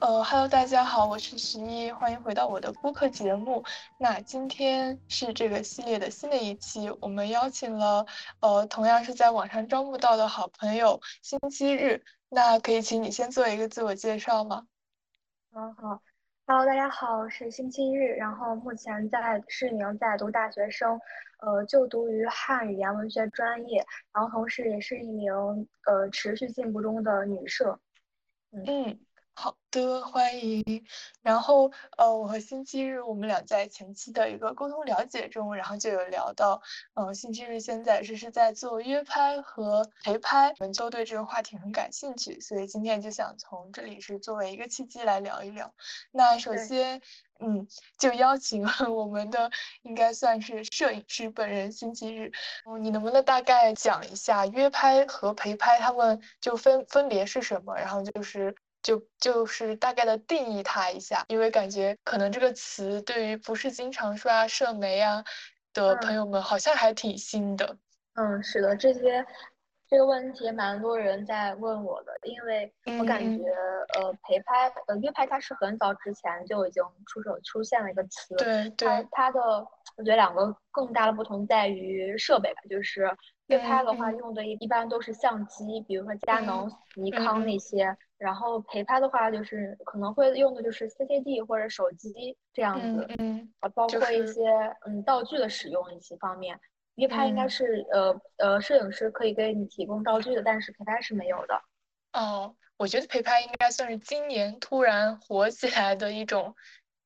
呃，Hello，大家好，我是十一，欢迎回到我的播客节目。那今天是这个系列的新的一期，我们邀请了呃，同样是在网上招募到的好朋友星期日。那可以请你先做一个自我介绍吗？嗯，好，Hello，大家好，我是星期日，然后目前在是一名在读大学生，呃，就读于汉语言文学专业，然后同时也是一名呃持续进步中的女社。嗯。好的，欢迎。然后，呃，我和星期日，我们俩在前期的一个沟通了解中，然后就有聊到，嗯，星期日现在是是在做约拍和陪拍，我们都对这个话题很感兴趣，所以今天就想从这里是作为一个契机来聊一聊。那首先，嗯，就邀请了我们的应该算是摄影师本人星期日，嗯，你能不能大概讲一下约拍和陪拍他们就分分别是什么？然后就是。就就是大概的定义它一下，因为感觉可能这个词对于不是经常刷社媒啊的朋友们好像还挺新的。嗯，是的，这些这个问题蛮多人在问我的，因为我感觉呃陪拍呃约拍它是很早之前就已经出手出现了一个词。对对。它它的我觉得两个更大的不同在于设备吧，就是约拍的话用的一一般都是相机，比如说佳能、尼康那些。然后陪拍的话，就是可能会用的就是 CCD 或者手机这样子，嗯，啊，包括一些嗯道具的使用一些方面。约拍应该是呃呃，摄影师可以给你提供道具的，但是陪拍是没有的。哦，我觉得陪拍应该算是今年突然火起来的一种。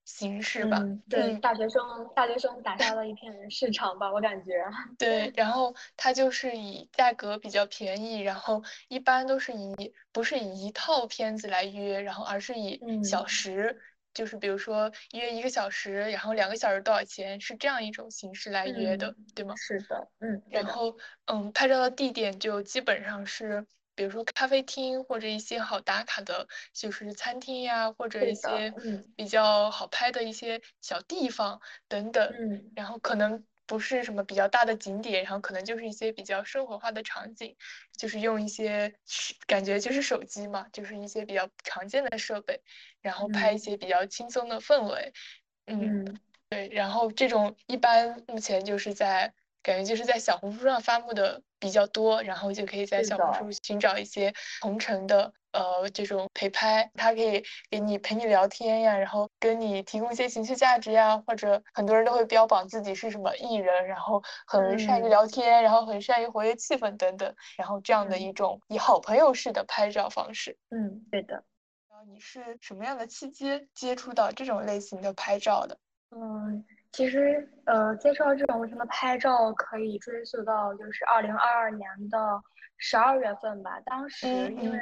形式吧，对，大学生大学生打下了一片市场吧，我感觉。对，然后它就是以价格比较便宜，然后一般都是以不是以一套片子来约，然后而是以小时，就是比如说约一个小时，然后两个小时多少钱，是这样一种形式来约的，对吗？是的，嗯。然后，嗯，拍照的地点就基本上是。比如说咖啡厅或者一些好打卡的，就是餐厅呀，或者一些比较好拍的一些小地方等等。嗯，然后可能不是什么比较大的景点，然后可能就是一些比较生活化的场景，就是用一些感觉就是手机嘛，就是一些比较常见的设备，然后拍一些比较轻松的氛围。嗯，对，然后这种一般目前就是在。感觉就是在小红书上发布的比较多，然后就可以在小红书寻找一些同城的呃这种陪拍，他可以给你陪你聊天呀，然后跟你提供一些情绪价值呀，或者很多人都会标榜自己是什么艺人，然后很善于聊天，然后很善于活跃气氛等等，然后这样的一种以好朋友式的拍照方式。嗯，对的。然后你是什么样的契机接触到这种类型的拍照的？嗯。其实，呃，介绍这种什么拍照，可以追溯到就是二零二二年的十二月份吧。当时因为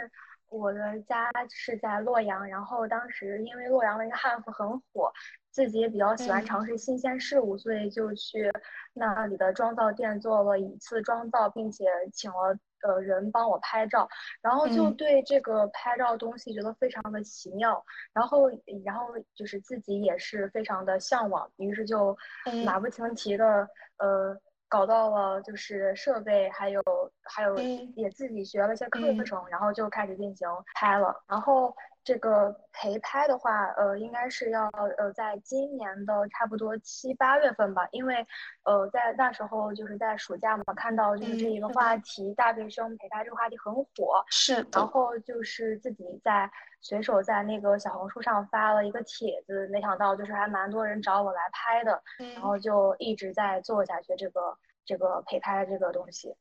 我的家是在洛阳，然后当时因为洛阳的一个汉服很火，自己也比较喜欢尝试新鲜事物，所以就去那里的妆造店做了一次妆造，并且请了。呃，人帮我拍照，然后就对这个拍照东西觉得非常的奇妙，然后，然后就是自己也是非常的向往，于是就马不停蹄的呃搞到了就是设备，还有还有也自己学了一些课程，然后就开始进行拍了，然后。这个陪拍的话，呃，应该是要呃，在今年的差不多七八月份吧，因为，呃，在那时候就是在暑假嘛，看到就是这一个话题，大学生陪拍这个话题很火，是，然后就是自己在随手在那个小红书上发了一个帖子，没想到就是还蛮多人找我来拍的，然后就一直在做下去这个这个陪拍这个东西。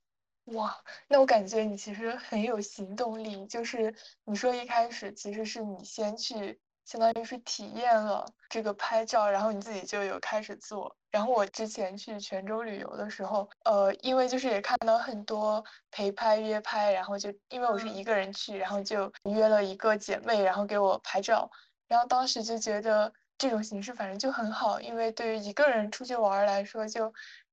哇，那我感觉你其实很有行动力。就是你说一开始其实是你先去，相当于是体验了这个拍照，然后你自己就有开始做。然后我之前去泉州旅游的时候，呃，因为就是也看到很多陪拍约拍，然后就因为我是一个人去，然后就约了一个姐妹，然后给我拍照。然后当时就觉得这种形式反正就很好，因为对于一个人出去玩来说，就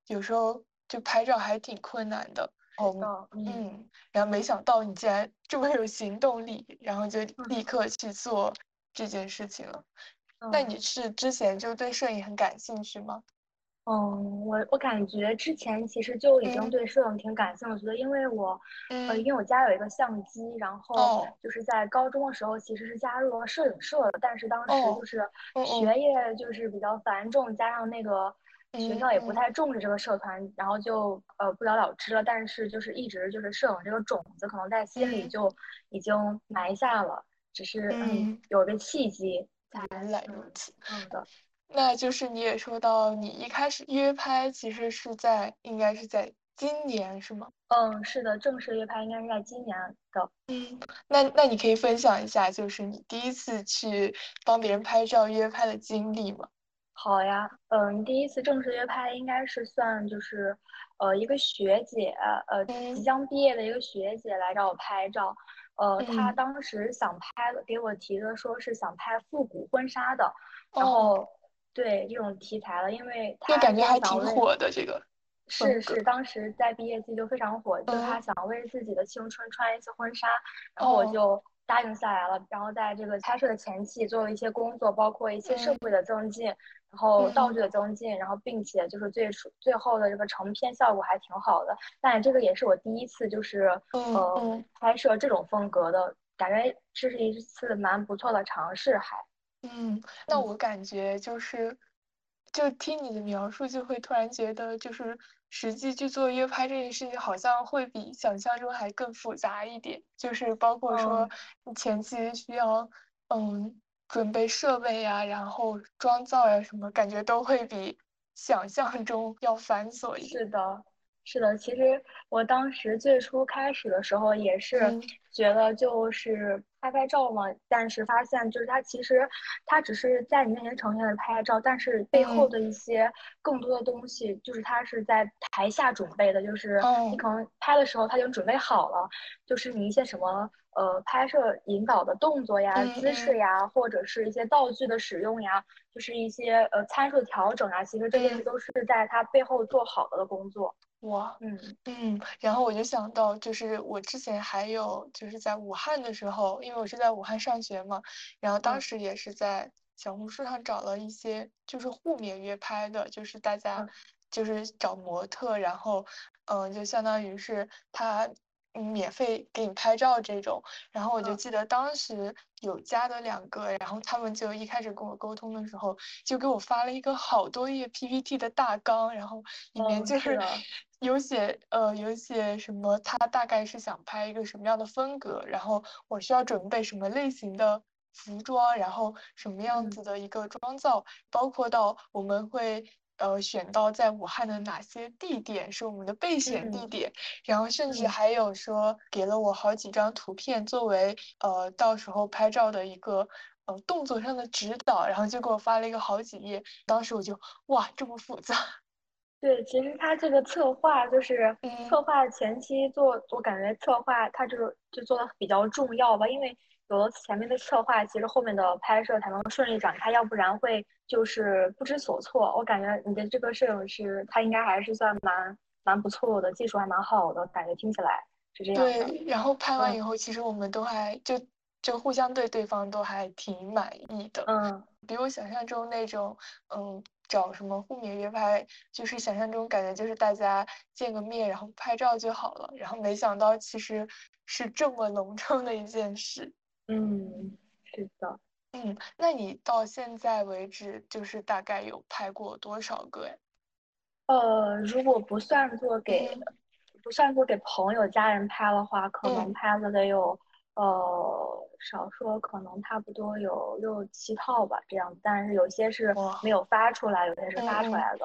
有时候就拍照还挺困难的。哦，嗯，然后没想到你竟然这么有行动力，然后就立。刻去做这件事情了。那你是之前就对摄影很感兴趣吗？嗯，我我感觉之前其实就已经对摄影挺感兴趣的，因为我，呃，因为我家有一个相机，然后就是在高中的时候其实是加入了摄影社的，但是当时就是学业就是比较繁重，加上那个学校也不太重视这个社团，然后就呃不了了之了。但是就是一直就是摄影这个种子可能在心里就已经埋下了，只是嗯有个契机。原来如此，嗯的。那就是你也说到，你一开始约拍其实是在，应该是在今年是吗？嗯，是的，正式约拍应该是在今年的。嗯，那那你可以分享一下，就是你第一次去帮别人拍照约拍的经历吗？好呀，嗯，第一次正式约拍应该是算就是，呃，一个学姐，呃，即将毕业的一个学姐来找我拍照，呃，她当时想拍，给我提的说是想拍复古婚纱的，然后。对这种题材了，因为她感觉还挺火的这个，是是，当时在毕业季就非常火，就她想为自己的青春穿一次婚纱，然后我就答应下来了。然后在这个拍摄的前期做了一些工作，包括一些设备的增进，然后道具的增进，然后并且就是最最后的这个成片效果还挺好的。但这个也是我第一次就是呃拍摄这种风格的，感觉这是一次蛮不错的尝试，还。嗯，那我感觉就是，就听你的描述，就会突然觉得，就是实际去做约拍这件事情，好像会比想象中还更复杂一点。就是包括说，你前期需要，嗯，准备设备呀，然后妆造呀什么，感觉都会比想象中要繁琐一些。是的。是的，其实我当时最初开始的时候也是觉得就是拍拍照嘛，但是发现就是它其实它只是在你面前呈现的拍照，但是背后的一些更多的东西就是它是在台下准备的，就是你可能拍的时候它已经准备好了，就是你一些什么呃拍摄引导的动作呀、姿势呀，或者是一些道具的使用呀，就是一些呃参数调整啊，其实这些都是在他背后做好了的工作。哇，嗯嗯，然后我就想到，就是我之前还有就是在武汉的时候，因为我是在武汉上学嘛，然后当时也是在小红书上找了一些就是互免约拍的，就是大家就是找模特，然后嗯，就相当于是他。嗯，免费给你拍照这种，然后我就记得当时有加的两个，然后他们就一开始跟我沟通的时候，就给我发了一个好多页 PPT 的大纲，然后里面就是 有写呃有写什么，他大概是想拍一个什么样的风格，然后我需要准备什么类型的服装，然后什么样子的一个妆造，包括到我们会。呃，选到在武汉的哪些地点是我们的备选地点，然后甚至还有说给了我好几张图片作为呃到时候拍照的一个呃动作上的指导，然后就给我发了一个好几页，当时我就哇这么复杂。对，其实他这个策划就是策划前期做，我感觉策划他就就做的比较重要吧，因为。有了前面的策划，其实后面的拍摄才能顺利展开，要不然会就是不知所措。我感觉你的这个摄影师，他应该还是算蛮蛮不错的，技术还蛮好的，感觉听起来是这样的。对，然后拍完以后，其实我们都还就就互相对对方都还挺满意的。嗯，比我想象中那种，嗯，找什么互免约拍，就是想象中感觉就是大家见个面，然后拍照就好了。然后没想到其实是这么隆 重的一件事。嗯，是的。嗯，那你到现在为止，就是大概有拍过多少个呀？呃，如果不算作给，不算作给朋友、家人拍的话，可能拍了得有，呃，少说可能差不多有六七套吧，这样。但是有些是没有发出来，有些是发出来的。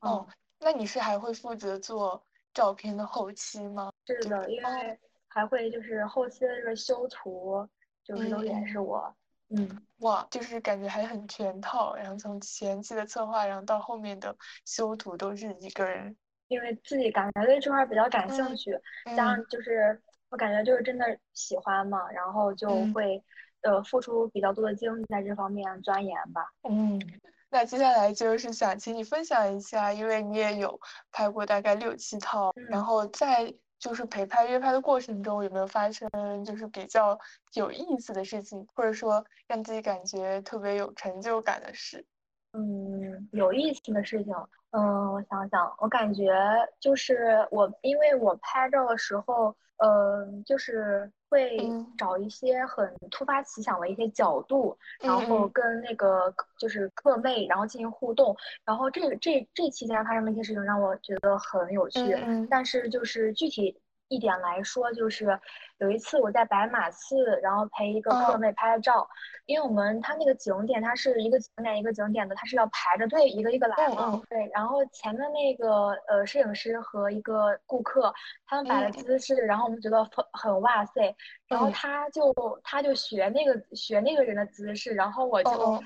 哦，那你是还会负责做照片的后期吗？是的，因为还会就是后期的这个修图。就是都也是我，嗯，哇，就是感觉还很全套，然后从前期的策划，然后到后面的修图都是一个人，因为自己感觉对这块比较感兴趣，加上就是我感觉就是真的喜欢嘛，然后就会呃付出比较多的精力在这方面钻研吧。嗯，那接下来就是想请你分享一下，因为你也有拍过大概六七套，然后在。就是陪拍约拍的过程中，有没有发生就是比较有意思的事情，或者说让自己感觉特别有成就感的事？嗯，有意思的事情，嗯，我想想，我感觉就是我，因为我拍照的时候，呃，就是会找一些很突发奇想的一些角度，然后跟那个就是各妹，然后进行互动，然后这这这期间发生的一些事情让我觉得很有趣，但是就是具体。一点来说，就是有一次我在白马寺，然后陪一个客妹拍照，因为我们它那个景点，它是一个景点一个景点的，它是要排着队一个一个来嘛。对，然后前面那个呃摄影师和一个顾客，他们摆的姿势，然后我们觉得很很哇塞，然后他就他就学那个学那个人的姿势，然后我就，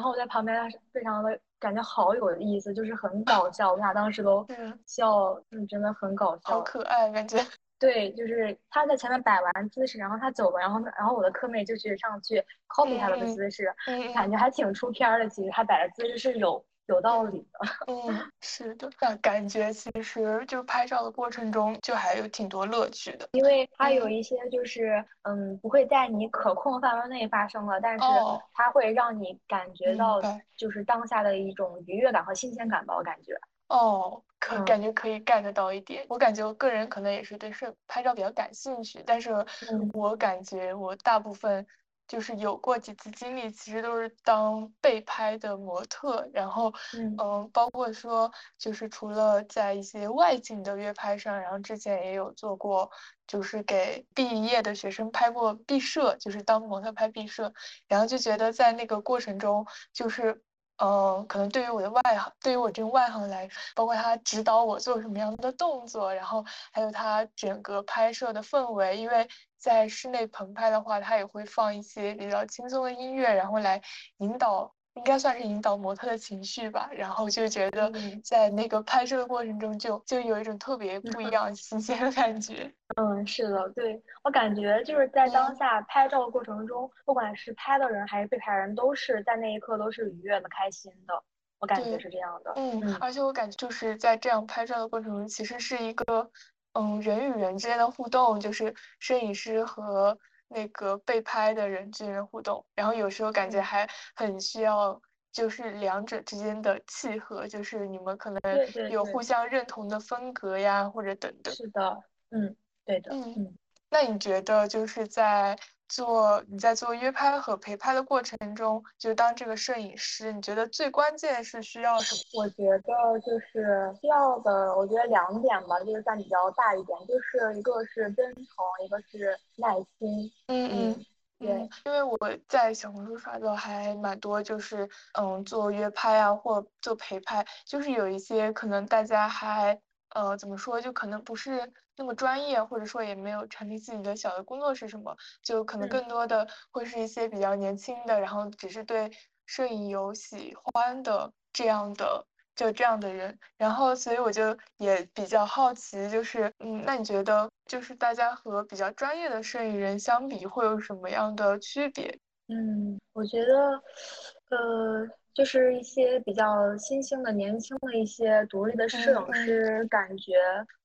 然后我在旁边非常的感觉好有意思，就是很搞笑，我们俩当时都笑，嗯，真的很搞笑，好可爱感觉。对，就是他在前面摆完姿势，然后他走了，然后然后我的科妹就去上去 copy 他的姿势，感觉还挺出片的。其实他摆的姿势是有有道理的。嗯，是的，那感觉其实就拍照的过程中就还有挺多乐趣的，因为。它有一些就是嗯不会在你可控范围内发生了，但是它会让你感觉到就是当下的一种愉悦感和新鲜感吧，我感觉。哦，可感觉可以 get 到一点。我感觉我个人可能也是对摄拍照比较感兴趣，但是我感觉我大部分就是有过几次经历，其实都是当被拍的模特。然后，嗯，包括说就是除了在一些外景的约拍上，然后之前也有做过，就是给毕业的学生拍过毕设，就是当模特拍毕设。然后就觉得在那个过程中，就是。嗯，可能对于我的外行，对于我这个外行来，包括他指导我做什么样的动作，然后还有他整个拍摄的氛围，因为在室内棚拍的话，他也会放一些比较轻松的音乐，然后来引导，应该算是引导模特的情绪吧。然后就觉得在那个拍摄的过程中，就就有一种特别不一 样、新鲜的感觉。嗯，是的，对我感觉就是在当下拍照的过程中，不管是拍的人还是被拍人，都是在那一刻都是愉悦的、开心的。我感觉是这样的。嗯，而且我感觉就是在这样拍照的过程中，其实是一个嗯人与人之间的互动，就是摄影师和那个被拍的人之间的互动。然后有时候感觉还很需要，就是两者之间的契合，就是你们可能有互相认同的风格呀，或者等等。是的，嗯。对的，嗯，那你觉得就是在做你在做约拍和陪拍的过程中，就当这个摄影师，你觉得最关键是需要什么？我觉得就是需要的，我觉得两点吧，就是占比较大一点，就是一个是真诚，一个是耐心。嗯嗯，对，因为我在小红书刷到还蛮多，就是嗯做约拍啊或做陪拍，就是有一些可能大家还。呃，怎么说？就可能不是那么专业，或者说也没有成立自己的小的工作室什么，就可能更多的会是一些比较年轻的，然后只是对摄影有喜欢的这样的，就这样的人。然后，所以我就也比较好奇，就是，嗯，那你觉得，就是大家和比较专业的摄影人相比，会有什么样的区别？嗯，我觉得，呃。就是一些比较新兴的、年轻的一些独立的摄影师，感觉，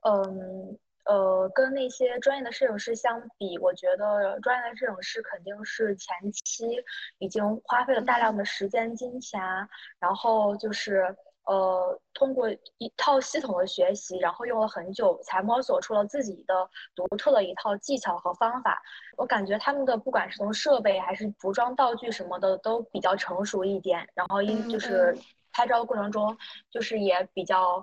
嗯，呃，跟那些专业的摄影师相比，我觉得专业的摄影师肯定是前期已经花费了大量的时间、金钱，然后就是。呃，通过一套系统的学习，然后用了很久，才摸索出了自己的独特的一套技巧和方法。我感觉他们的不管是从设备还是服装道具什么的，都比较成熟一点。然后因就是拍照的过程中，就是也比较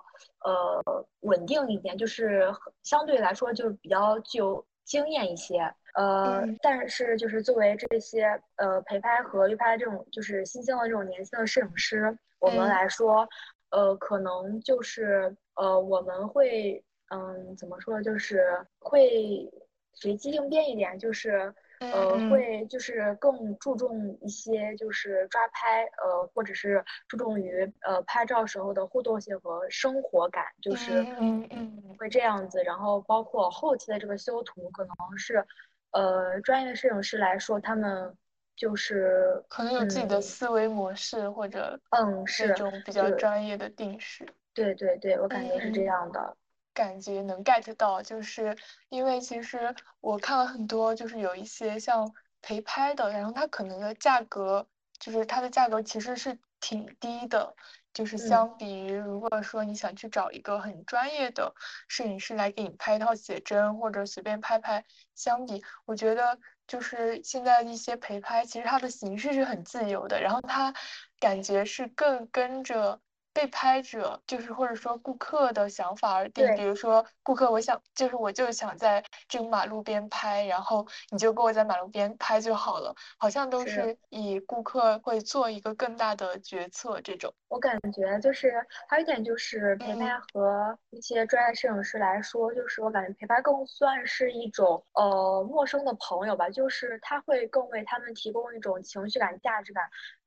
呃稳定一点，就是相对来说就是比较具有经验一些。呃，但是就是作为这些呃陪拍和预拍这种就是新兴的这种年轻的摄影师，我们来说。呃，可能就是呃，我们会嗯，怎么说，就是会随机应变一点，就是呃，会就是更注重一些，就是抓拍，呃，或者是注重于呃拍照时候的互动性和生活感，就是嗯嗯，会这样子。然后包括后期的这个修图，可能是呃，专业摄影师来说，他们。就是可能有自己的思维模式，或者嗯，是这种比较专业的定式。对对对，我感觉是这样的。感觉能 get 到，就是因为其实我看了很多，就是有一些像陪拍的，然后它可能的价格，就是它的价格其实是挺低的，就是相比于如果说你想去找一个很专业的摄影师来给你拍一套写真或者随便拍拍，相比我觉得就是现在一些陪拍，其实它的形式是很自由的，然后它感觉是更跟着。被拍者就是或者说顾客的想法而定，比如说顾客，我想就是我就想在这个马路边拍，然后你就给我在马路边拍就好了，好像都是。以顾客会做一个更大的决策这种。我感觉就是还有一点就是陪拍和一些专业摄影师来说，就是我感觉陪拍更算是一种呃陌生的朋友吧，就是他会更为他们提供一种情绪感、价值感。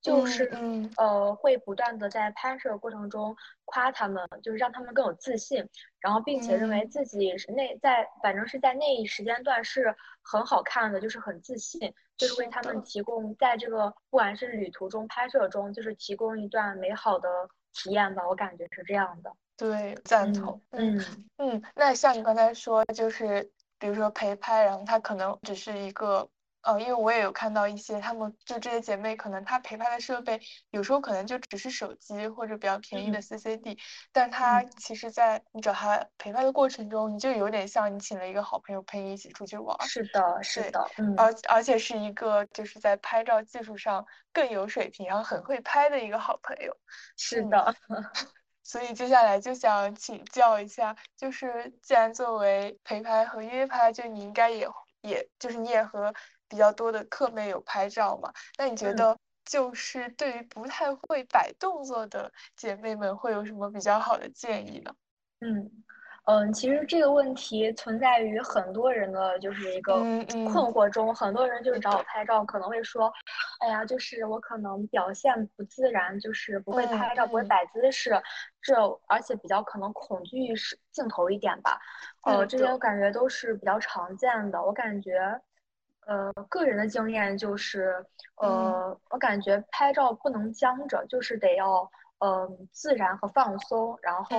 就是呃，会不断的在拍摄过程中夸他们，就是让他们更有自信，然后并且认为自己是那在反正是在那一时间段是很好看的，就是很自信，就是为他们提供在这个不管是旅途中拍摄中，就是提供一段美好的体验吧。我感觉是这样的。对，赞同。嗯嗯，那像你刚才说，就是比如说陪拍，然后他可能只是一个。呃，因为我也有看到一些，他们就这些姐妹，可能她陪拍的设备有时候可能就只是手机或者比较便宜的 CCD，但她其实，在你找她陪拍的过程中，你就有点像你请了一个好朋友陪你一起出去玩。是的，是的，嗯，而而且是一个就是在拍照技术上更有水平，然后很会拍的一个好朋友。是的，所以接下来就想请教一下，就是既然作为陪拍和约拍，就你应该也也就是你也和。比较多的课妹有拍照嘛？那你觉得就是对于不太会摆动作的姐妹们会有什么比较好的建议呢？嗯嗯，其实这个问题存在于很多人的就是一个困惑中，很多人就是找我拍照，可能会说，哎呀，就是我可能表现不自然，就是不会拍照，不会摆姿势，这而且比较可能恐惧是镜头一点吧。呃，这些我感觉都是比较常见的，我感觉。呃，个人的经验就是，呃，我感觉拍照不能僵着，就是得要，嗯，自然和放松，然后，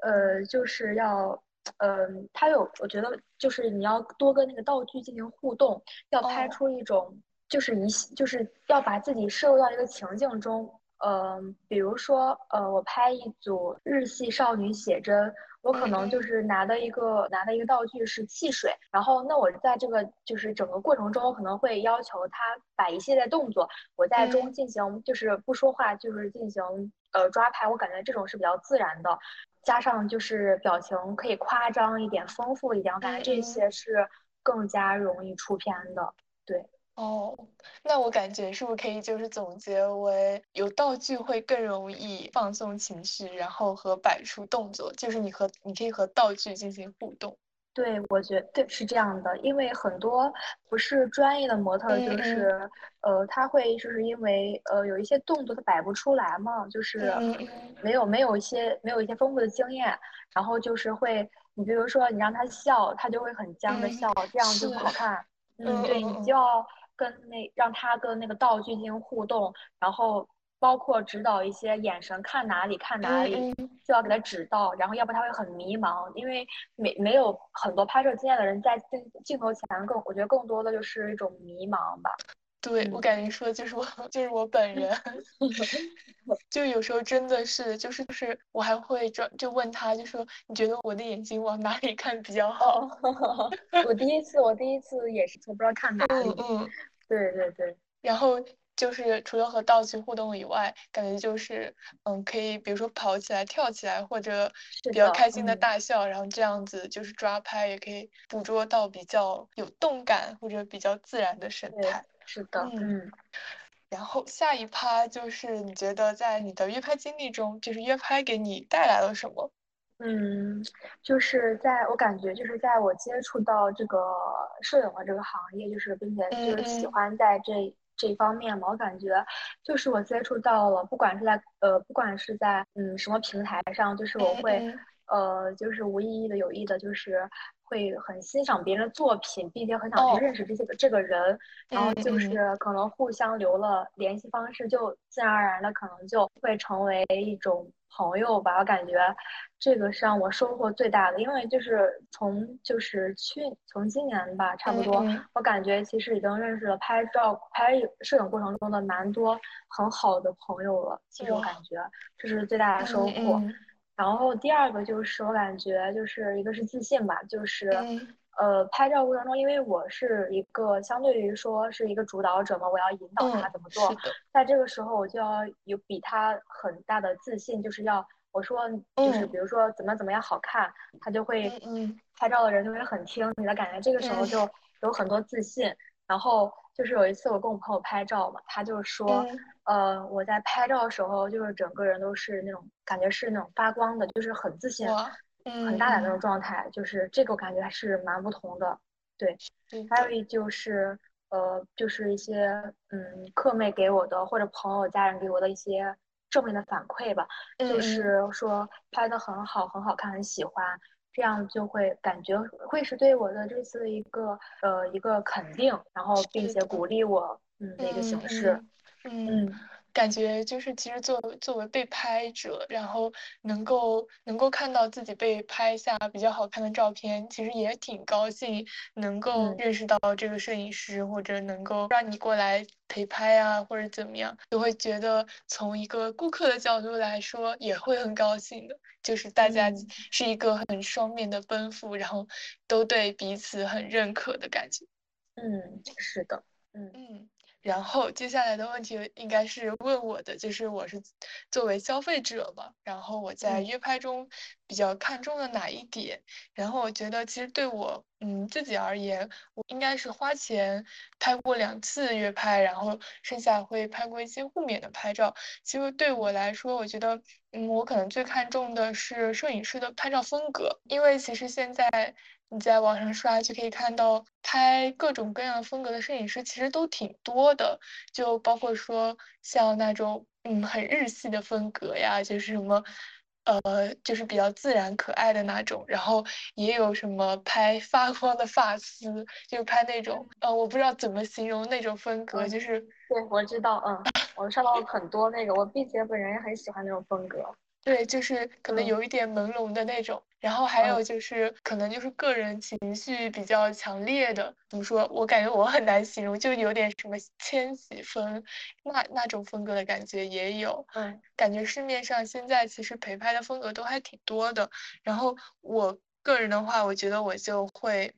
呃，就是要，嗯，它有，我觉得就是你要多跟那个道具进行互动，要拍出一种，就是一，就是要把自己摄入到一个情境中。嗯，比如说，呃，我拍一组日系少女写真，我可能就是拿的一个拿的一个道具是汽水，然后那我在这个就是整个过程中，可能会要求他摆一系列动作，我在中进行就是不说话，就是进行呃抓拍，我感觉这种是比较自然的，加上就是表情可以夸张一点、丰富一点，我感觉这些是更加容易出片的，对。哦，那我感觉是不是可以就是总结为有道具会更容易放松情绪，然后和摆出动作，就是你和你可以和道具进行互动。对，我觉得对是这样的，因为很多不是专业的模特，就是呃，他会就是因为呃有一些动作他摆不出来嘛，就是没有没有一些没有一些丰富的经验，然后就是会你比如说你让他笑，他就会很僵的笑，这样就不好看。嗯，对你就要。跟那让他跟那个道具进行互动，然后包括指导一些眼神看哪里看哪里，就要给他指到，然后要不他会很迷茫，因为没没有很多拍摄经验的人在镜镜头前更，我觉得更多的就是一种迷茫吧。对我感觉说的就是我 就是我本人，就有时候真的是就是就是我还会就就问他就说你觉得我的眼睛往哪里看比较好？我第一次我第一次也是我不知道看哪里。嗯嗯。对对对，然后就是除了和道具互动以外，感觉就是嗯，可以比如说跑起来、跳起来，或者比较开心的大笑，然后这样子就是抓拍也可以捕捉到比较有动感或者比较自然的神态。是的，嗯。然后下一趴就是你觉得在你的约拍经历中，就是约拍给你带来了什么？嗯，就是在我感觉，就是在我接触到这个摄影的这个行业，就是并且就是喜欢在这这一方面嘛，我感觉就是我接触到了，不管是在呃，不管是在嗯什么平台上，就是我会呃，就是无意义的、有意的，就是会很欣赏别人的作品，并且很想去认识这些个这个人，然后就是可能互相留了联系方式，就自然而然的可能就会成为一种。朋友吧，我感觉这个是让我收获最大的，因为就是从就是去从今年吧，差不多，我感觉其实已经认识了拍照拍摄影过程中的蛮多很好的朋友了。其实我感觉这是最大的收获。然后第二个就是我感觉就是一个是自信吧，就是呃拍照过程中，因为我是一个相对于说是一个主导者嘛，我要引导他怎么做，在这个时候我就要有比他很大的自信，就是要我说就是比如说怎么怎么样好看，他就会拍照的人就会很听你的感觉，这个时候就有很多自信。然后就是有一次我跟我朋友拍照嘛，他就说。呃，我在拍照的时候，就是整个人都是那种感觉是那种发光的，就是很自信、很大胆那种状态，就是这个感觉还是蛮不同的。对，还有一就是呃，就是一些嗯，课妹给我的或者朋友、家人给我的一些正面的反馈吧，就是说拍的很好、很好看、很喜欢，这样就会感觉会是对我的这次的一个呃一个肯定，然后并且鼓励我嗯的一个形式。嗯，感觉就是其实作作为被拍者，然后能够能够看到自己被拍下比较好看的照片，其实也挺高兴，能够认识到这个摄影师，或者能够让你过来陪拍啊，或者怎么样，就会觉得从一个顾客的角度来说，也会很高兴的，就是大家是一个很双面的奔赴，然后都对彼此很认可的感觉。嗯，是的，嗯嗯。然后接下来的问题应该是问我的，就是我是作为消费者嘛，然后我在约拍中比较看重的哪一点？然后我觉得其实对我嗯自己而言，我应该是花钱拍过两次约拍，然后剩下会拍过一些互免的拍照。其实对我来说，我觉得嗯我可能最看重的是摄影师的拍照风格，因为其实现在。你在网上刷就可以看到拍各种各样风格的摄影师，其实都挺多的，就包括说像那种嗯很日系的风格呀，就是什么呃就是比较自然可爱的那种，然后也有什么拍发光的发丝，就拍那种呃我不知道怎么形容那种风格，就是对我知道，嗯，我刷到了很多那个，我并且本人也很喜欢那种风格。对，就是可能有一点朦胧的那种，然后还有就是可能就是个人情绪比较强烈的，怎么说？我感觉我很难形容，就有点什么千禧风那那种风格的感觉也有。嗯，感觉市面上现在其实陪拍的风格都还挺多的，然后我个人的话，我觉得我就会。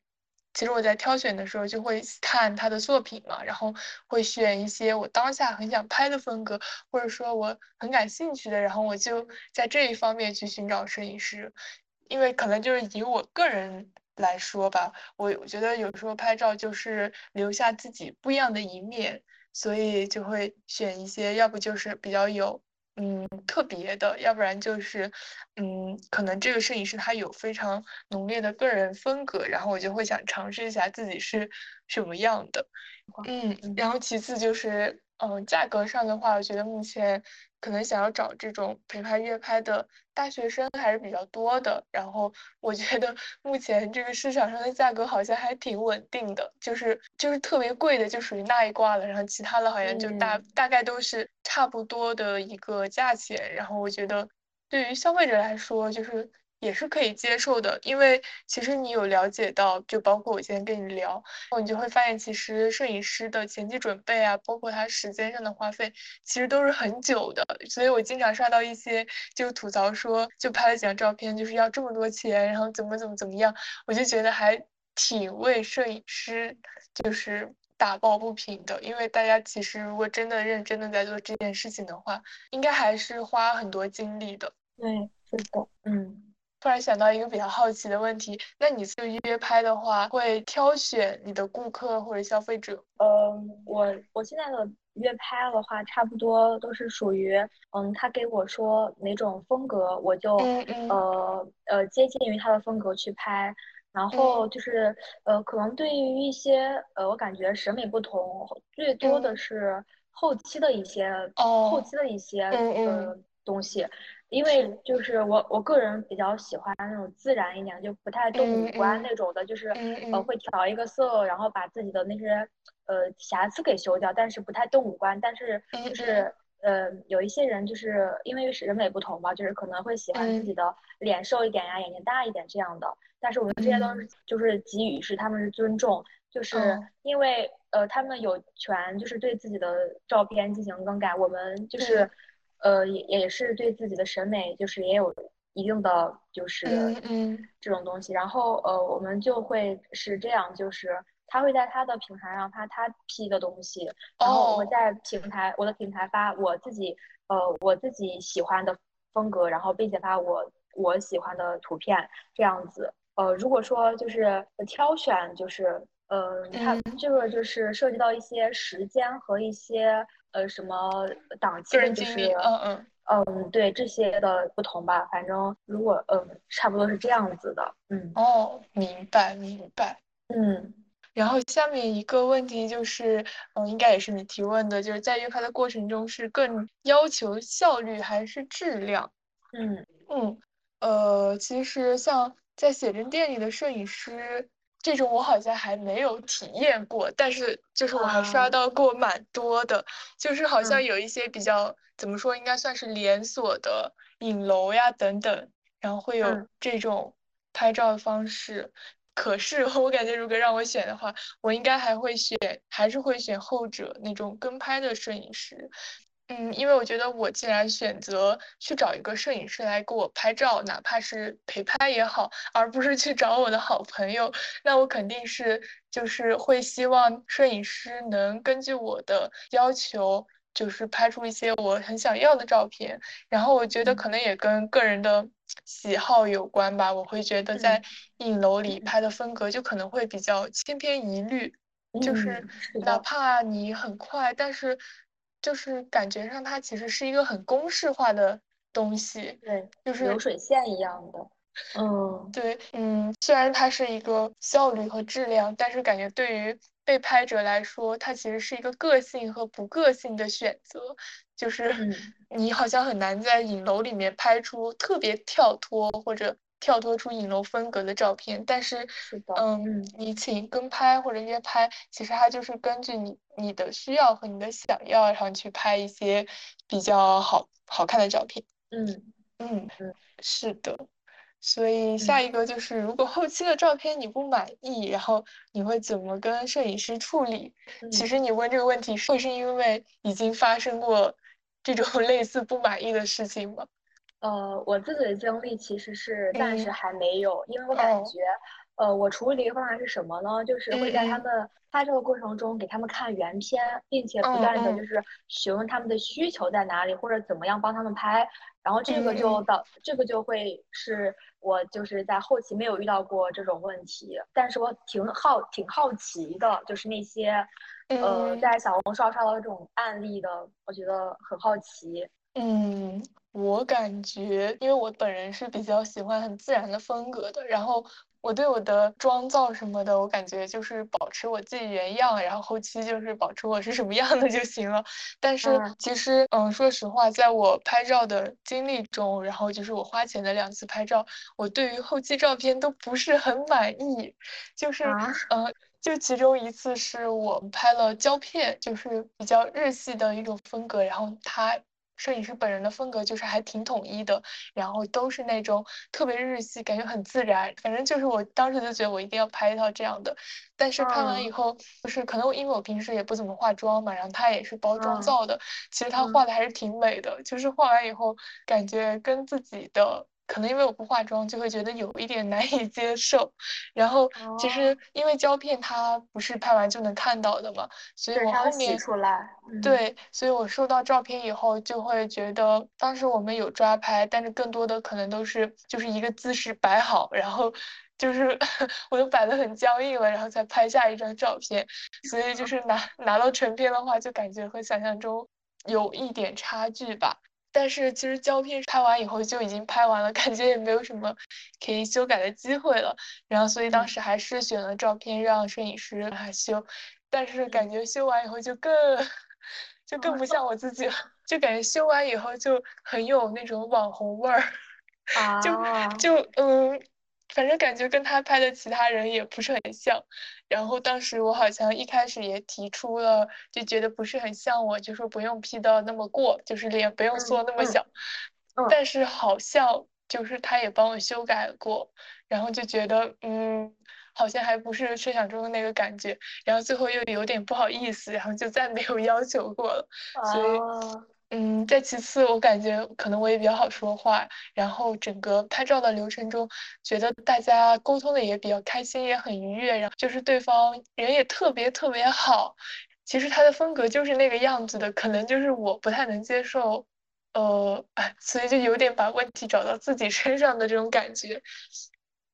其实我在挑选的时候就会看他的作品嘛，然后会选一些我当下很想拍的风格，或者说我很感兴趣的，然后我就在这一方面去寻找摄影师。因为可能就是以我个人来说吧，我我觉得有时候拍照就是留下自己不一样的一面，所以就会选一些，要不就是比较有。嗯，特别的，要不然就是，嗯，可能这个摄影师他有非常浓烈的个人风格，然后我就会想尝试一下自己是什么样的。嗯，然后其次就是，嗯，价格上的话，我觉得目前。可能想要找这种陪拍约拍的大学生还是比较多的，然后我觉得目前这个市场上的价格好像还挺稳定的，就是就是特别贵的就属于那一挂了，然后其他的好像就大大概都是差不多的一个价钱，然后我觉得对于消费者来说就是。也是可以接受的，因为其实你有了解到，就包括我今天跟你聊，然后你就会发现，其实摄影师的前期准备啊，包括他时间上的花费，其实都是很久的。所以我经常刷到一些就吐槽说，就拍了几张照片，就是要这么多钱，然后怎么怎么怎么样，我就觉得还挺为摄影师就是打抱不平的。因为大家其实如果真的认真的在做这件事情的话，应该还是花很多精力的。对，是的，嗯。突然想到一个比较好奇的问题，那你就约拍的话，会挑选你的顾客或者消费者？嗯，我我现在的约拍的话，差不多都是属于，嗯，他给我说哪种风格，我就呃呃接近于他的风格去拍，然后就是呃可能对于一些呃我感觉审美不同，最多的是后期的一些后期的一些呃东西。因为就是我我个人比较喜欢那种自然一点，就不太动五官那种的，就是呃会调一个色，然后把自己的那些呃瑕疵给修掉，但是不太动五官，但是就是呃，有一些人就是因为是人美不同嘛，就是可能会喜欢自己的脸瘦一点呀，眼睛大一点这样的。但是我们这些都是就是给予是他们是尊重，就是因为呃他们有权就是对自己的照片进行更改，我们就是呃也也是对自己的审美就是也有一定的就是这种东西。然后呃我们就会是这样就是。他会在他的平台上发他 P 的东西，然后我会在平台我的平台发我自己呃我自己喜欢的风格，然后并且发我我喜欢的图片这样子。呃，如果说就是挑选，就是呃，它这个就是涉及到一些时间和一些呃什么档期，就是嗯嗯嗯对这些的不同吧。反正如果嗯差不多是这样子的，嗯哦，明白明白，嗯。然后下面一个问题就是，嗯，应该也是你提问的，就是在约拍的过程中是更要求效率还是质量？嗯嗯，呃，其实像在写真店里的摄影师这种，我好像还没有体验过，但是就是我还刷到过蛮多的，就是好像有一些比较怎么说，应该算是连锁的影楼呀等等，然后会有这种拍照的方式。可是我感觉，如果让我选的话，我应该还会选，还是会选后者那种跟拍的摄影师。嗯，因为我觉得我既然选择去找一个摄影师来给我拍照，哪怕是陪拍也好，而不是去找我的好朋友，那我肯定是就是会希望摄影师能根据我的要求。就是拍出一些我很想要的照片，然后我觉得可能也跟个人的喜好有关吧。我会觉得在影楼里拍的风格就可能会比较千篇一律，就是哪怕你很快，但是就是感觉上它其实是一个很公式化的东西，对，就是流水线一样的。嗯，对，嗯，虽然它是一个效率和质量，但是感觉对于被拍者来说，它其实是一个个性和不个性的选择。就是你好像很难在影楼里面拍出特别跳脱或者跳脱出影楼风格的照片，但是，嗯，你请跟拍或者约拍，其实它就是根据你你的需要和你的想要，然后去拍一些比较好好看的照片。嗯嗯嗯，是的。所以下一个就是，如果后期的照片你不满意，然后你会怎么跟摄影师处理？其实你问这个问题，会是因为已经发生过这种 类似不满意的事情吗？呃，我自己的经历其实是暂时。还没有，因为我感觉，呃，我处理的方法是什么呢？就是会在他们拍摄的过程中给他们看原片，并且不断的就是询问他们的需求在哪里，或者怎么样帮他们拍。然后这个就导，这个就会是我就是在后期没有遇到过这种问题，但是我挺好挺好奇的，就是那些，呃，在小红书上刷到这种案例的，我觉得很好奇。嗯，我感觉，因为我本人是比较喜欢很自然的风格的，然后。我对我的妆造什么的，我感觉就是保持我自己原样，然后后期就是保持我是什么样的就行了。但是其实，嗯，说实话，在我拍照的经历中，然后就是我花钱的两次拍照，我对于后期照片都不是很满意。就是，嗯，就其中一次是我拍了胶片，就是比较日系的一种风格，然后它。摄影师本人的风格就是还挺统一的，然后都是那种特别日系，感觉很自然。反正就是我当时就觉得我一定要拍一套这样的。但是拍完以后，就是可能因为我平时也不怎么化妆嘛，然后他也是包妆造的，其实他画的还是挺美的。就是画完以后，感觉跟自己的。可能因为我不化妆，就会觉得有一点难以接受。然后其实因为胶片它不是拍完就能看到的嘛，所以我后面出来。对，所以我收到照片以后就会觉得，当时我们有抓拍，但是更多的可能都是就是一个姿势摆好，然后就是 我都摆的很僵硬了，然后才拍下一张照片。所以就是拿拿到成片的话，就感觉和想象中有一点差距吧。但是其实胶片拍完以后就已经拍完了，感觉也没有什么可以修改的机会了。然后所以当时还是选了照片让摄影师来修，但是感觉修完以后就更就更不。像我自己了，就感觉修完以后就很有那种网红味儿，就就嗯，反正感觉跟他拍的其他人也不是很像。然后当时我好像一开始也提出了，就觉得不是很像我，就说不用 P 到那么过，就是脸不用缩那么小。但是好像就是他也帮我修改过，然后就觉得嗯。好像还不是设想中的那个感觉，然后最后又有点不好意思，然后就再没有 要求过了。所以，嗯，再其次，我感觉可能我也比较好说话，然后整个拍照的流程中，觉得大家沟通的也比较开心，也很愉悦，然后就是对方人也特别特别好。其实他的风格就是那个样子的，可能就是我不太能接受，呃，所以就有点把问题找到自己身上的这种感觉。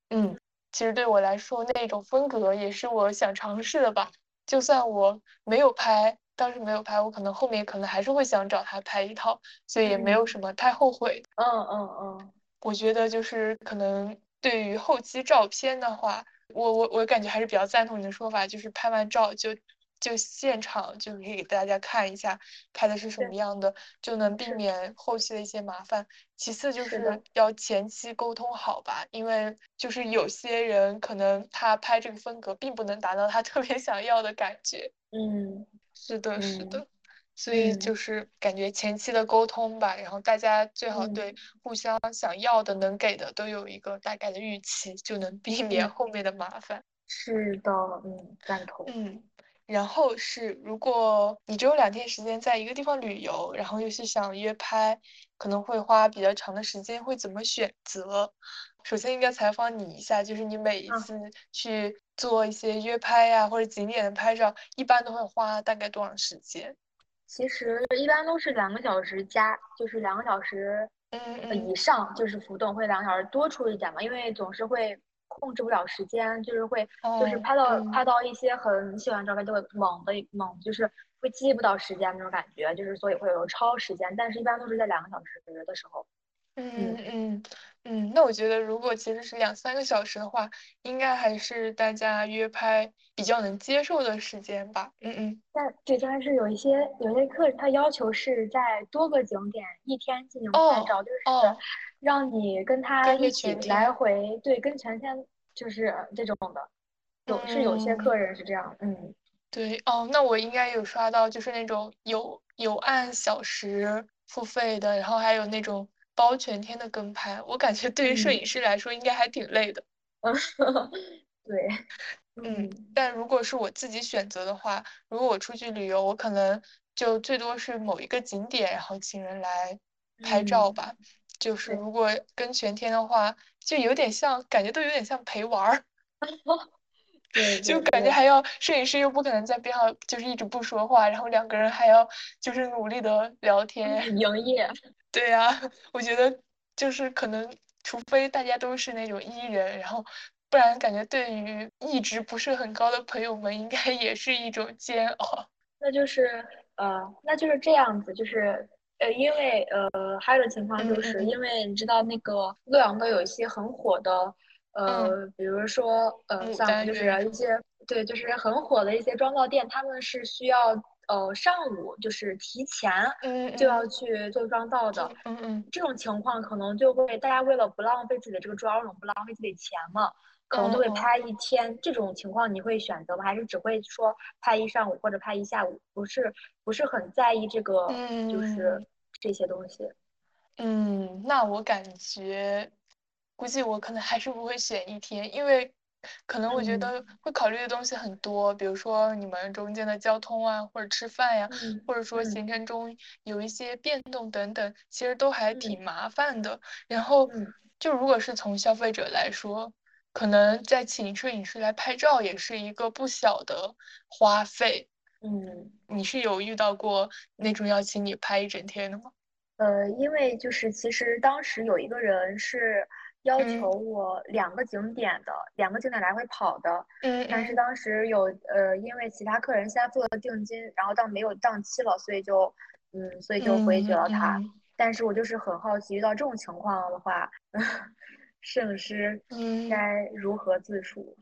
嗯。其实对我来说，那种风格也是我想尝试的吧。就算我没有拍，当时没有拍，我可能后面可能还是会想找他拍一套，所以也没有什么太后悔。嗯嗯嗯，我觉得就是可能对于后期照片的话，我我我感觉还是比较赞同你的说法，就是拍完照就。就现场就可以给大家看一下拍的是什么样的，就能避免后期的一些麻烦。其次就是要前期沟通好吧，因为就是有些人可能他拍这个风格并不能达到他特别想要的感觉。嗯，是的，是的。所以就是感觉前期的沟通吧，然后大家最好对互相想要的、能给的都有一个大概的预期，就能避免后面的麻烦。是的，嗯，赞同。嗯。然后是，如果你只有两天时间在一个地方旅游，然后又是想约拍，可能会花比较长的时间，会怎么选择？首先应该采访你一下，就是你每一次去做一些约拍呀，或者景点的拍照，一般都会花大概多长时间？其实一般都是两个小时加，就是两个小时嗯以上，就是浮动会两个小时多出一点嘛，因为总是会。控制不了时间，就是会，就是拍到拍到一些很喜欢照片，就会猛的猛，就是会记不到时间那种感觉，就是所以会有超时间，但是一般都是在两个小时的时候。嗯嗯嗯，那我觉得如果其实是两三个小时的话，应该还是大家约拍比较能接受的时间吧。嗯嗯。但对，但是有一些有些课他要求是在多个景点一天进行拍照，就是让你跟他一起来回，对，跟全天就是这种的，有是有些客人是这样，嗯，对，哦，那我应该有刷到，就是那种有有按小时付费的，然后还有那种。包全天的跟拍，我感觉对于摄影师来说应该还挺累的。嗯，对，嗯，但如果是我自己选择的话，如果我出去旅游，我可能就最多是某一个景点，然后请人来拍照吧。就是如果跟全天的话，就有点像，感觉都有点像陪玩儿。对，就感觉还要摄影师又不可能在边上就是一直不说话，然后两个人还要就是努力的聊天营业。对呀，我觉得就是可能，除非大家都是那种 E 人，然后不然感觉对于一直不是很高的朋友们，应该也是一种煎熬。那就是呃，那就是这样子，就是呃，因为呃，还有的情况就是因为你知道那个洛阳的有一些很火的呃，比如说呃，像就是一些对，就是很火的一些妆造店，他们是需要。呃，上午就是提前就要去做妆造的，嗯嗯，这种情况可能就会大家为了不浪费自己的这个妆容，不浪费自己钱嘛，可能都会拍一天。这种情况你会选择吗？还是只会说拍一上午或者拍一下午？不是不是很在意这个，就是这些东西。嗯，那我感觉估计我可能还是不会选一天，因为。可能我觉得会考虑的东西很多，比如说你们中间的交通啊，或者吃饭呀，或者说行程中有一些变动等等，其实都还挺麻烦的。然后，就如果是从消费者来说，可能再请摄影师来拍照也是一个不小的花费。嗯，你是有遇到过那种要请你拍一整天的吗？呃，因为就是其实当时有一个人是。要求我两个景点的，两个景点来回跑的，嗯，但是当时有呃，因为其他客人先付了定金，然后到没有档期了，所以就，嗯，所以就回绝了他。但是我就是很好奇，遇到这种情况的话，摄影师该如何自处？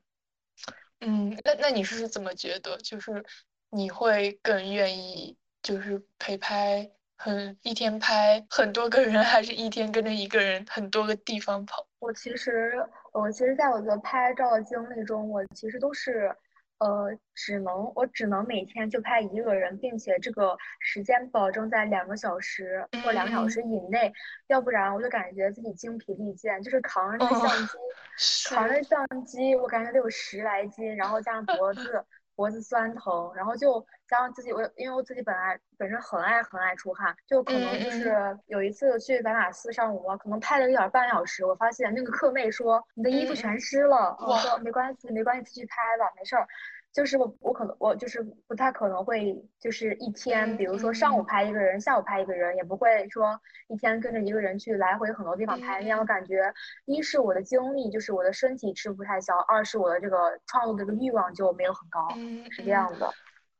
嗯，那那你是怎么觉得？就是你会更愿意就是陪拍？很一天拍很多个人，还是一天跟着一个人很多个地方跑？我其实我其实在我的拍照的经历中，我其实都是。呃，只能我只能每天就拍一个人，并且这个时间保证在两个小时或两个小时以内，要不然我就感觉自己精疲力尽，就是扛着那相机，扛着相机，我感觉得有十来斤，然后加上脖子脖子酸疼，然后就加上自己，我因为我自己本来本身很爱很爱出汗，就可能就是有一次去白马寺上午，可能拍了一点半小时，我发现那个课妹说你的衣服全湿了，我说没关系没关系，继续拍吧，没事儿。就是我，我可能我就是不太可能会，就是一天，比如说上午拍一个人，下午拍一个人，也不会说一天跟着一个人去来回很多地方拍。那样我感觉，一是我的精力，就是我的身体吃不太消；二是我的这个创作的这个欲望就没有很高，是这样的。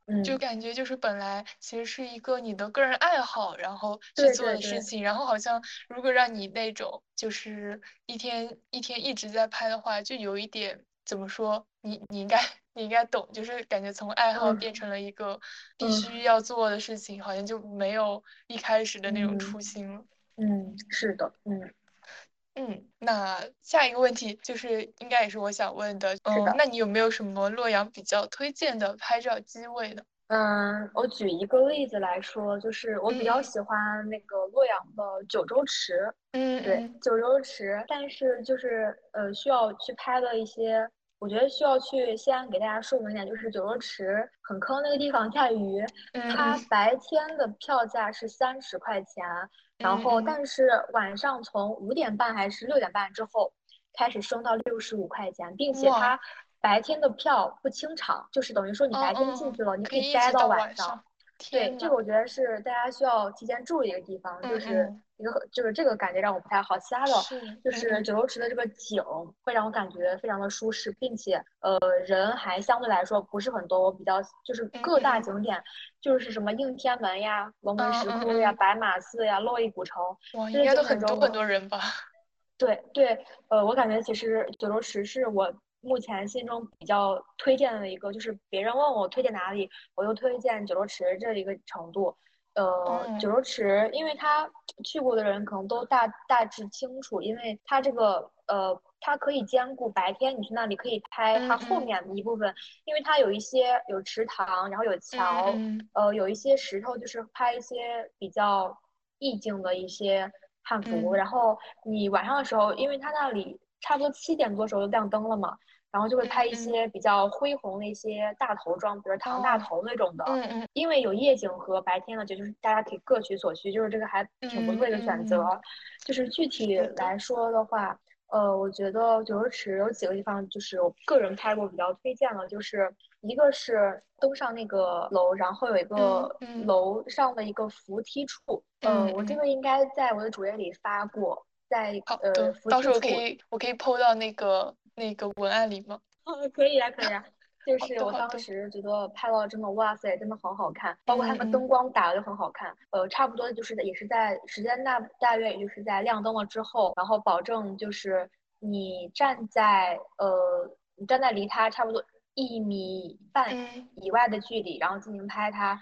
嗯，就感觉就是本来其实是一个你的个人爱好，然后去做的事情，然后好像如果让你那种就是一天一天一直在拍的话，就有一点怎么说？你你应该。你应该懂，就是感觉从爱好变成了一个必须要做的事情，好像就没有一开始的那种初心了。嗯，是的，嗯嗯。那下一个问题就是，应该也是我想问的，嗯，那你有没有什么洛阳比较推荐的拍照机位呢？嗯，我举一个例子来说，就是我比较喜欢那个洛阳的九州池。嗯，对，九州池，但是就是呃，需要去拍的一些。我觉得需要去先给大家说明一点，就是九州池很坑那个地方在于，它白天的票价是三十块钱，然后但是晚上从五点半还是六点半之后开始升到六十五块钱，并且它白天的票不清场，就是等于说你白天进去了，你可以待到晚上。对，这个我觉得是大家需要提前注意一个地方，就是一个就是这个感觉让我不太好。其他的，就是九州池的这个景会让我感觉非常的舒适，并且呃人还相对来说不是很多。我比较就是各大景点，就是什么应天门呀、龙门石窟呀、白马寺呀、洛邑古城，应该都很多很多人吧？对对，呃，我感觉其实九州池是我。目前心中比较推荐的一个，就是别人问我推荐哪里，我就推荐九州池这一个程度。呃，九州池，因为他去过的人可能都大大致清楚，因为它这个呃，它可以兼顾白天你去那里可以拍它后面的一部分，因为它有一些有池塘，然后有桥，呃，有一些石头，就是拍一些比较意境的一些汉服。然后你晚上的时候，因为它那里差不多七点多时候就亮灯了嘛。然后就会拍一些比较恢宏的一些大头妆，比如唐大头那种的。嗯嗯。因为有夜景和白天的，就就是大家可以各取所需，就是这个还挺不错的选择。就是具体来说的话，呃，我觉得九州池有几个地方，就是我个人拍过比较推荐的，就是一个是登上那个楼，然后有一个楼上的一个扶梯处。嗯。我这个应该在我的主页里发过，在呃。到时候可以，我可以 PO 到那个。那个文案里吗？可以啊，可以啊。就是我当时觉得拍到真的，哇塞，真的很好看，包括他们灯光打的就很好看。呃，差不多就是也是在时间大大约也就是在亮灯了之后，然后保证就是你站在呃你站在离它差不多一米半以外的距离，然后进行拍它，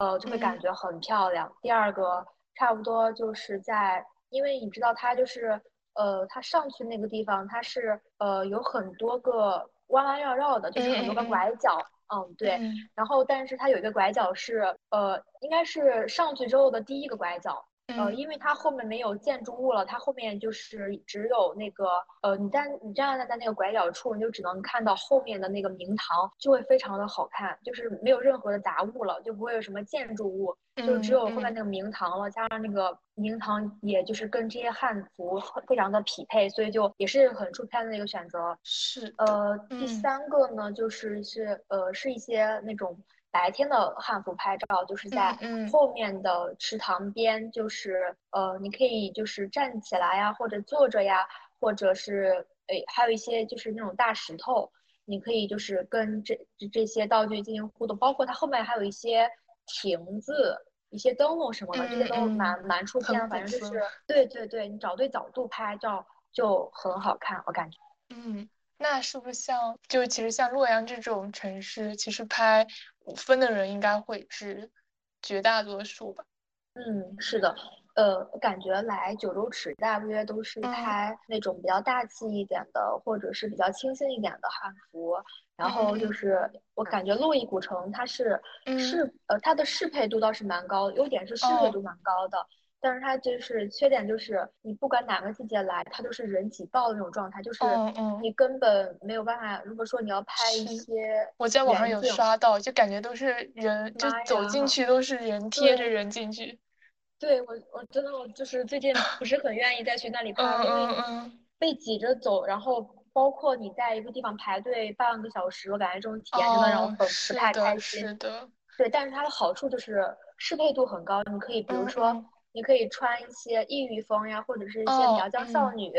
呃就会感觉很漂亮。第二个差不多就是在，因为你知道它就是。呃，它上去那个地方，它是呃有很多个弯弯绕绕的，就是很多个拐角。嗯，对。然后，但是它有一个拐角是呃，应该是上去之后的第一个拐角。呃，因为它后面没有建筑物了，它后面就是只有那个呃，你站你站在在那个拐角处，你就只能看到后面的那个明堂，就会非常的好看，就是没有任何的杂物了，就不会有什么建筑物，就只有后面那个明堂了，加上那个明堂，也就是跟这些汉服非常的匹配，所以就也是很出片的一个选择。是，呃，第三个呢，就是是呃，是一些那种。白天的汉服拍照就是在后面的池塘边，就是呃，你可以就是站起来呀，或者坐着呀，或者是诶，还有一些就是那种大石头，你可以就是跟这这些道具进行互动，包括它后面还有一些亭子、一些灯笼什么的，这些都蛮蛮出片，反正就是对对对，你找对角度拍照就很好看，我感觉。嗯，那是不是像就其实像洛阳这种城市，其实拍。五分的人应该会是绝大多数吧。嗯，是的，呃，感觉来九州池大约都是拍那种比较大气一点的，或者是比较清新一点的汉服。然后就是我感觉洛邑古城它是适呃它的适配度倒是蛮高，优点是适配度蛮高的。但是它就是缺点就是你不管哪个季节来，它都是人挤爆的那种状态，就是你根本没有办法。如果说你要拍一些，我在网上有刷到，就感觉都是人，就走进去都是人贴着人进去。对我，我真的我就是最近不是很愿意再去那里 拍，因为被挤着走，然后包括你在一个地方排队半个小时，我感觉这种体验真的让我很不太开心。是的，对，但是它的好处就是适配度很高，你可以比如说，你可以穿一些异域风呀，或者是一些苗疆少女，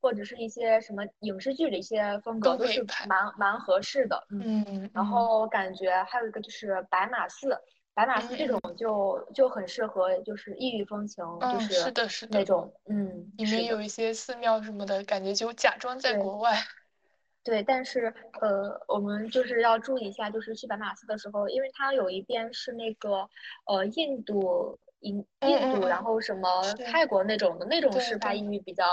或者是一些什么影视剧的一些风格，都是蛮蛮合适的。嗯，然后感觉还有一个就是白马寺。白马寺这种就就很适合，就是异域风情，就是是的，是的那种，嗯，里面有一些寺庙什么的，感觉就假装在国外。对，但是呃，我们就是要注意一下，就是去白马寺的时候，因为它有一边是那个呃印度。印印度，然后什么泰国那种的，那种是发英语比较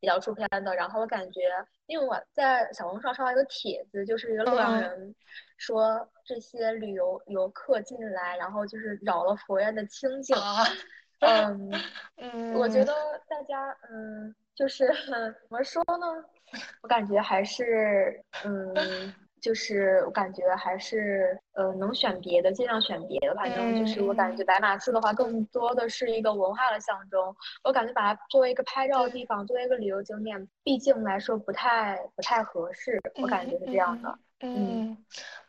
比较出片的。然后我感觉，因为我在小红书上刷到一个帖子，就是一个洛阳人说这些旅游游客进来，然后就是扰了佛院的清静。嗯嗯，我觉得大家嗯，就是 怎么说呢？我感觉还是嗯。就是我感觉还是呃能选别的尽量选别的，反正就是我感觉白马寺的话更多的是一个文化的象征，我感觉把它作为一个拍照的地方，作为一个旅游景点，毕竟来说不太不太合适，我感觉是这样的。嗯，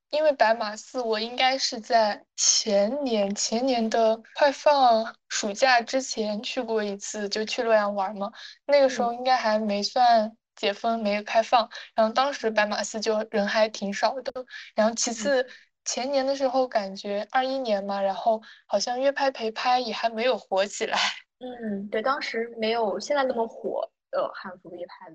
因为白马寺我应该是在前年前年的快放暑假之前去过一次，就去洛阳玩嘛，那个时候应该还没算。解封没有开放，然后当时白马寺就人还挺少的。然后其次前年的时候感觉二一年嘛，然后好像约拍陪拍也还没有火起来。嗯，对，当时没有现在那么火的汉服约拍。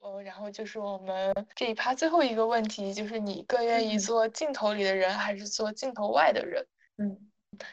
哦，然后就是我们这一趴最后一个问题，就是你更愿意做镜头里的人还是做镜头外的人？嗯，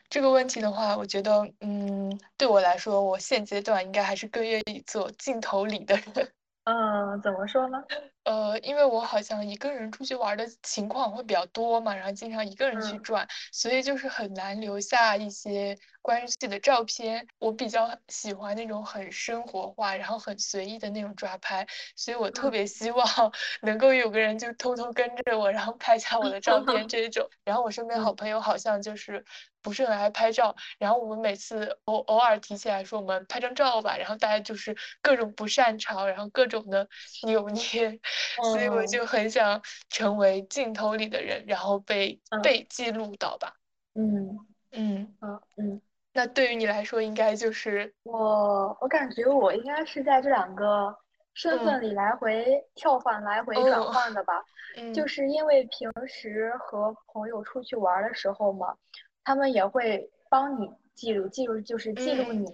这个问题的话，我觉得，嗯，对我来说，我现阶段应该还是更愿意做镜头里的人。嗯，怎么说呢？呃，因为我好像一个人出去玩的情况会比较多嘛，然后经常一个人去转，所以就是很难留下一些关于自己的照片。我比较喜欢那种很生活化，然后很随意的那种抓拍，所以我特别希望 能够有个人就偷偷跟着我，然后拍下我的照片这种。然后我身边好朋友好像就是。不是很爱拍照，然后我们每次偶偶尔提起来说我们拍张照吧，然后大家就是各种不擅长，然后各种的扭捏，所以我就很想成为镜头里的人，然后被被记录到吧。嗯嗯嗯嗯。那对于你来说，应该就是我，我感觉我应该是在这两个身份里来回跳换、来回转换的吧。嗯。就是因为平时和朋友出去玩的时候嘛。他们也会帮你记录，记录就是记录你，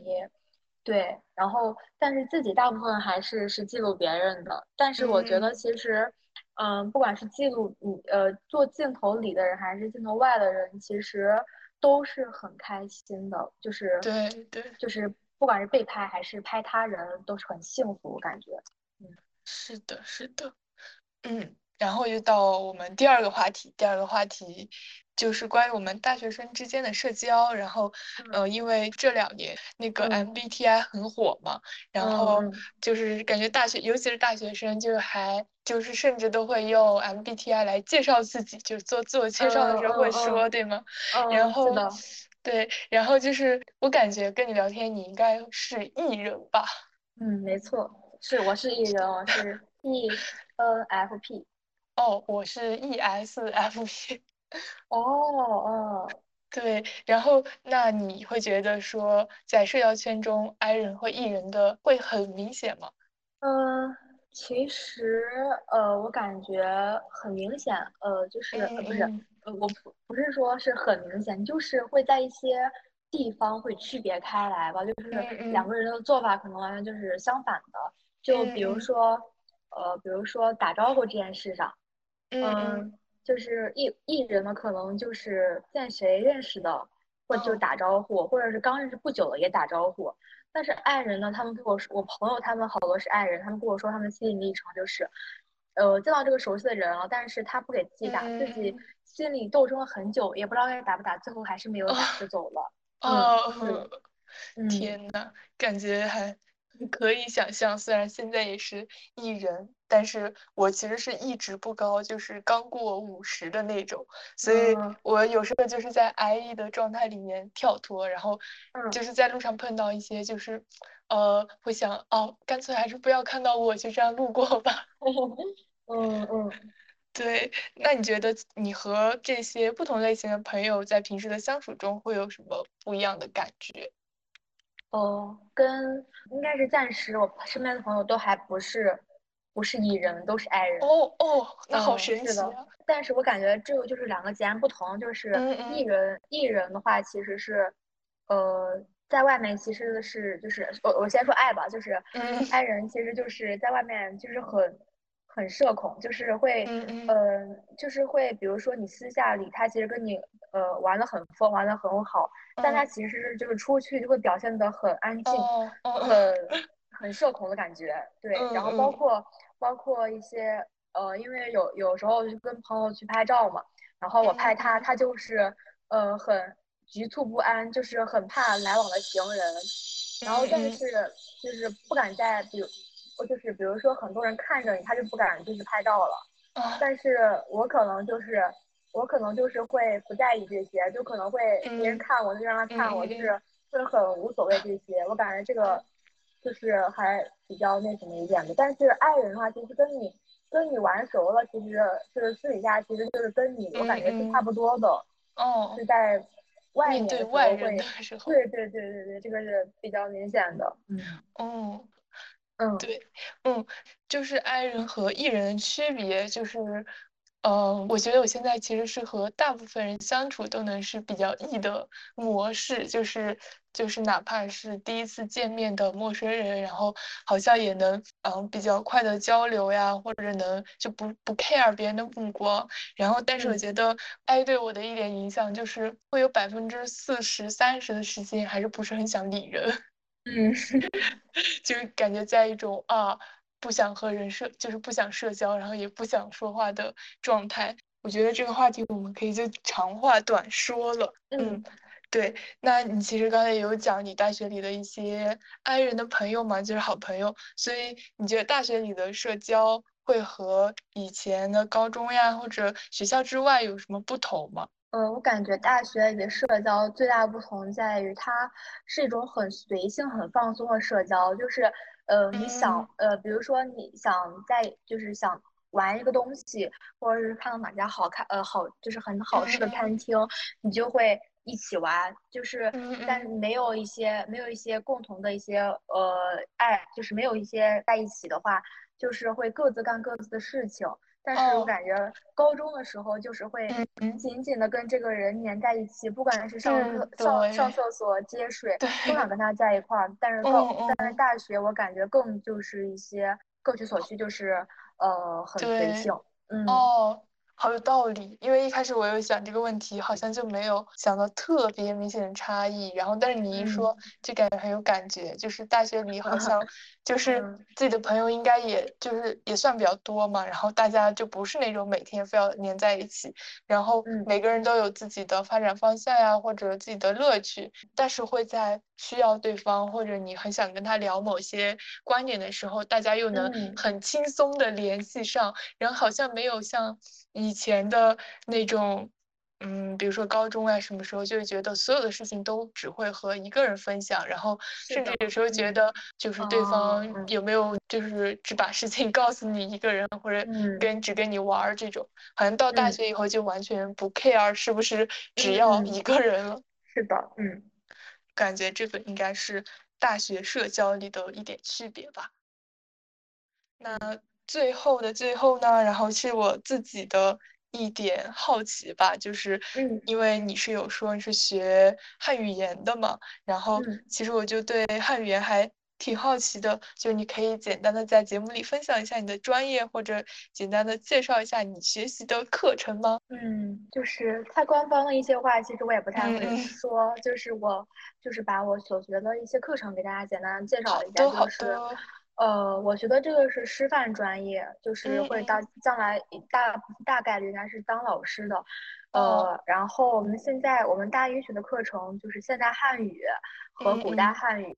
对，然后但是自己大部分还是是记录别人的。但是我觉得其实，嗯，不管是记录你呃做镜头里的人还是镜头外的人，其实都是很开心的，就是对对，就是不管是被拍还是拍他人，都是很幸福，我感觉。嗯，是的，是的，嗯，然后又到我们第二个话题，第二个话题。就是关于我们大学生之间的社交，然后，呃，因为这两年那个 MBTI 很火嘛，然后就是感觉大学，尤其是大学生，就是还就是甚至都会用 MBTI 来介绍自己，就是做自我介绍的时候会说，对吗？然后，对，然后就是我感觉跟你聊天，你应该是 E 人吧？嗯，没错，是我是 E 人，我是 ENFP。哦，我是 ESFP。哦哦，对，然后那你会觉得说，在社交圈中，I 人和 E 人的会很明显吗？嗯，其实呃，我感觉很明显，呃，就是呃不是，呃我不不是说是很明显，就是会在一些地方会区别开来吧，就是两个人的做法可能完全就是相反的。就比如说，呃，比如说打招呼这件事上，嗯。就是艺艺人呢，可能就是见谁认识的，或者就打招呼，或者是刚认识不久的也打招呼。但是爱人呢，他们跟我说，我朋友他们好多是爱人，他们跟我说他们心理历程就是，呃，见到这个熟悉的人了，但是他不给自己打，自己心里斗争了很久，也不知道该打不打，最后还是没有打就走了。哦，天呐，感觉还。可以想象，虽然现在也是艺人，但是我其实是一直不高，就是刚过五十的那种，所以我有时候就是在安逸的状态里面跳脱，然后就是在路上碰到一些，就是呃，会想哦，干脆还是不要看到我，就这样路过吧。嗯嗯，对，那你觉得你和这些不同类型的朋友在平时的相处中会有什么不一样的感觉？哦，跟应该是暂时，我身边的朋友都还不是不是蚁人，都是爱人。哦哦，那好神奇啊！但是我感觉这个就是两个截然不同，就是艺人艺人的话，其实是呃，在外面其实是就是我我先说爱吧，就是爱人其实就是在外面就是很很社恐，就是会呃就是会比如说你私下里他其实跟你呃玩的很疯，玩的很好。但他其实就是出去就会表现的很安静，很很社恐的感觉，对。然后包括包括一些呃，因为有有时候就跟朋友去拍照嘛，然后我拍他，他就是呃很局促不安，就是很怕来往的行人。然后但是就是不敢在比如，就是比如说很多人看着你，他就不敢就是拍照了。但是我可能就是。我可能就是会不在意这些，就可能会别人看我就让他看我，就是会很无所谓这些。我感觉这个就是还比较那什么一点的。但是爱人的话，其实跟你跟你玩熟了，其实就是私底下其实就是跟你，我感觉是差不多的。哦。是在外面对外人的时候。对对对对对，这个是比较明显的。嗯。哦。嗯。对，嗯，就是爱人和艺人的区别就是。嗯，我觉得我现在其实是和大部分人相处都能是比较 E 的模式，就是就是哪怕是第一次见面的陌生人，然后好像也能嗯比较快的交流呀，或者能就不不 care 别人的目光。然后，但是我觉得 I 对我的一点影响就是会有百分之四十三十的时间还是不是很想理人。嗯，就是感觉在一种啊。不想和人社，就是不想社交，然后也不想说话的状态。我觉得这个话题我们可以就长话短说了。嗯，对。那你其实刚才也有讲你大学里的一些爱人的朋友嘛，就是好朋友。所以你觉得大学里的社交会和以前的高中呀，或者学校之外有什么不同吗？呃，我感觉大学里的社交最大不同在于它是一种很随性、很放松的社交，就是。呃，你想，呃，比如说你想在，就是想玩一个东西，或者是看到哪家好看，呃，好，就是很好吃的餐厅，你就会一起玩，就是，但是没有一些，没有一些共同的一些，呃，爱，就是没有一些在一起的话，就是会各自干各自的事情。但是我感觉高中的时候就是会紧紧的跟这个人粘在一起，不管是上课、上上厕所、接水，都想跟他在一块儿。但是高，但是大学我感觉更就是一些各取所需，就是呃很随性。嗯。好有道理，因为一开始我有想这个问题，好像就没有想到特别明显的差异。然后，但是你一说，就感觉很有感觉。就是大学里好像，就是自己的朋友应该也就是也算比较多嘛。然后大家就不是那种每天非要黏在一起，然后每个人都有自己的发展方向呀，或者自己的乐趣，但是会在需要对方或者你很想跟他聊某些观点的时候，大家又能很轻松的联系上。然后好像没有像。以前的那种，嗯，比如说高中啊，什么时候就是觉得所有的事情都只会和一个人分享，然后甚至有时候觉得就是对方有没有就是只把事情 告诉你一个人，或者跟只跟你玩儿这种，好像到大学以后就完全不 care 是不是只要一个人了。是的，嗯，感觉这个应该是大学社交里的一点区别吧。那。最后的最后呢，然后是我自己的一点好奇吧，就是，因为你是有说你是学汉语言的嘛，然后其实我就对汉语言还挺好奇的，就你可以简单的在节目里分享一下你的专业，或者简单的介绍一下你学习的课程吗？嗯，就是太官方的一些话，其实我也不太会说。就是我就是把我所学的一些课程给大家简单介绍一下。就是，呃，我学的这个是师范专业，就是会到将来大大概率应该是当老师的。呃，然后我们现在我们大一学的课程就是现代汉语和古代汉语，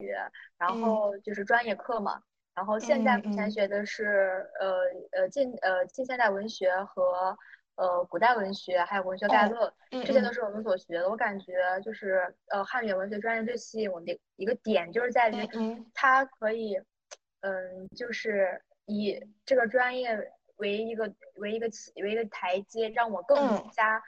然后就是专业课嘛。然后现在目前学的是呃呃近呃近现代文学和呃古代文学，还有文学概论，这些都是我们所学的。我感觉就是呃汉语文学专业最吸引我的一个点，就是在于它可以嗯就是以这个专业为一个为一个为一个台阶，让我更加。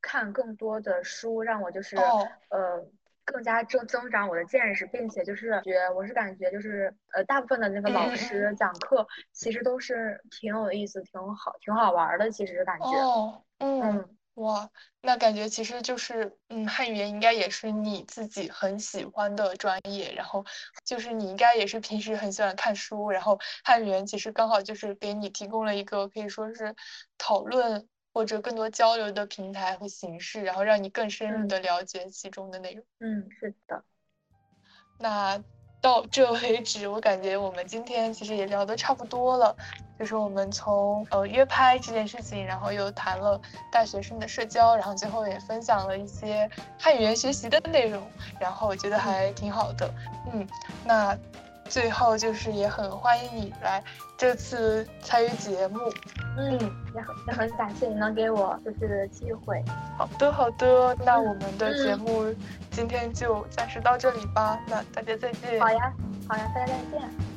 看更多的书，让我就是呃更加增增长我的见识，并且就是觉我是感觉就是呃大部分的那个老师讲课其实都是挺有意思、挺好、挺好玩的。其实感觉哦，嗯哇，那感觉其实就是嗯汉语言应该也是你自己很喜欢的专业，然后就是你应该也是平时很喜欢看书，然后汉语言其实刚好就是给你提供了一个可以说是讨论。或者更多交流的平台和形式，然后让你更深入的了解其中的内容。嗯，是的。那到这为止，我感觉我们今天其实也聊得差不多了。就是我们从呃约拍这件事情，然后又谈了大学生的社交，然后最后也分享了一些汉语言学习的内容，然后我觉得还挺好的。嗯，那。最后就是也很欢迎你来这次参与节目，嗯，也很也很感谢你能给我就是机会。好的好的，那我们的节目今天就暂时到这里吧，那大家再见。好呀好呀，大家再见。